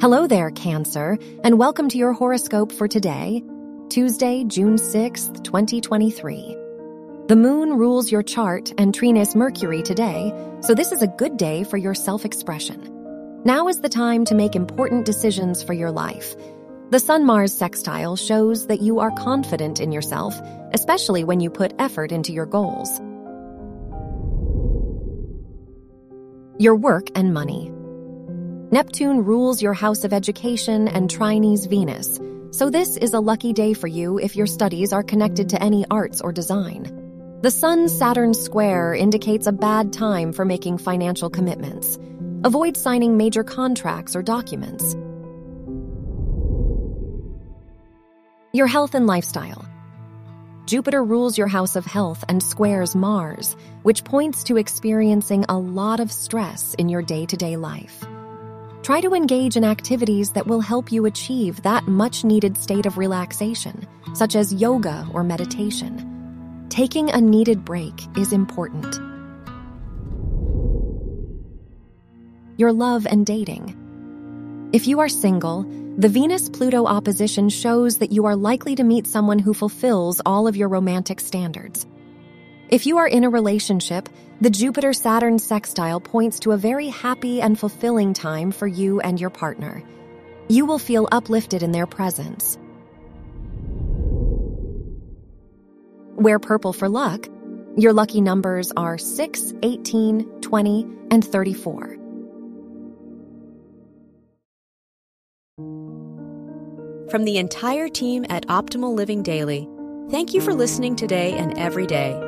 Hello there, Cancer, and welcome to your horoscope for today, Tuesday, June 6th, 2023. The moon rules your chart and trines Mercury today, so this is a good day for your self expression. Now is the time to make important decisions for your life. The Sun Mars sextile shows that you are confident in yourself, especially when you put effort into your goals. Your work and money. Neptune rules your house of education and trines Venus, so this is a lucky day for you if your studies are connected to any arts or design. The Sun Saturn square indicates a bad time for making financial commitments. Avoid signing major contracts or documents. Your health and lifestyle. Jupiter rules your house of health and squares Mars, which points to experiencing a lot of stress in your day to day life. Try to engage in activities that will help you achieve that much needed state of relaxation, such as yoga or meditation. Taking a needed break is important. Your love and dating. If you are single, the Venus Pluto opposition shows that you are likely to meet someone who fulfills all of your romantic standards. If you are in a relationship, the Jupiter Saturn sextile points to a very happy and fulfilling time for you and your partner. You will feel uplifted in their presence. Wear purple for luck. Your lucky numbers are 6, 18, 20, and 34. From the entire team at Optimal Living Daily, thank you for listening today and every day.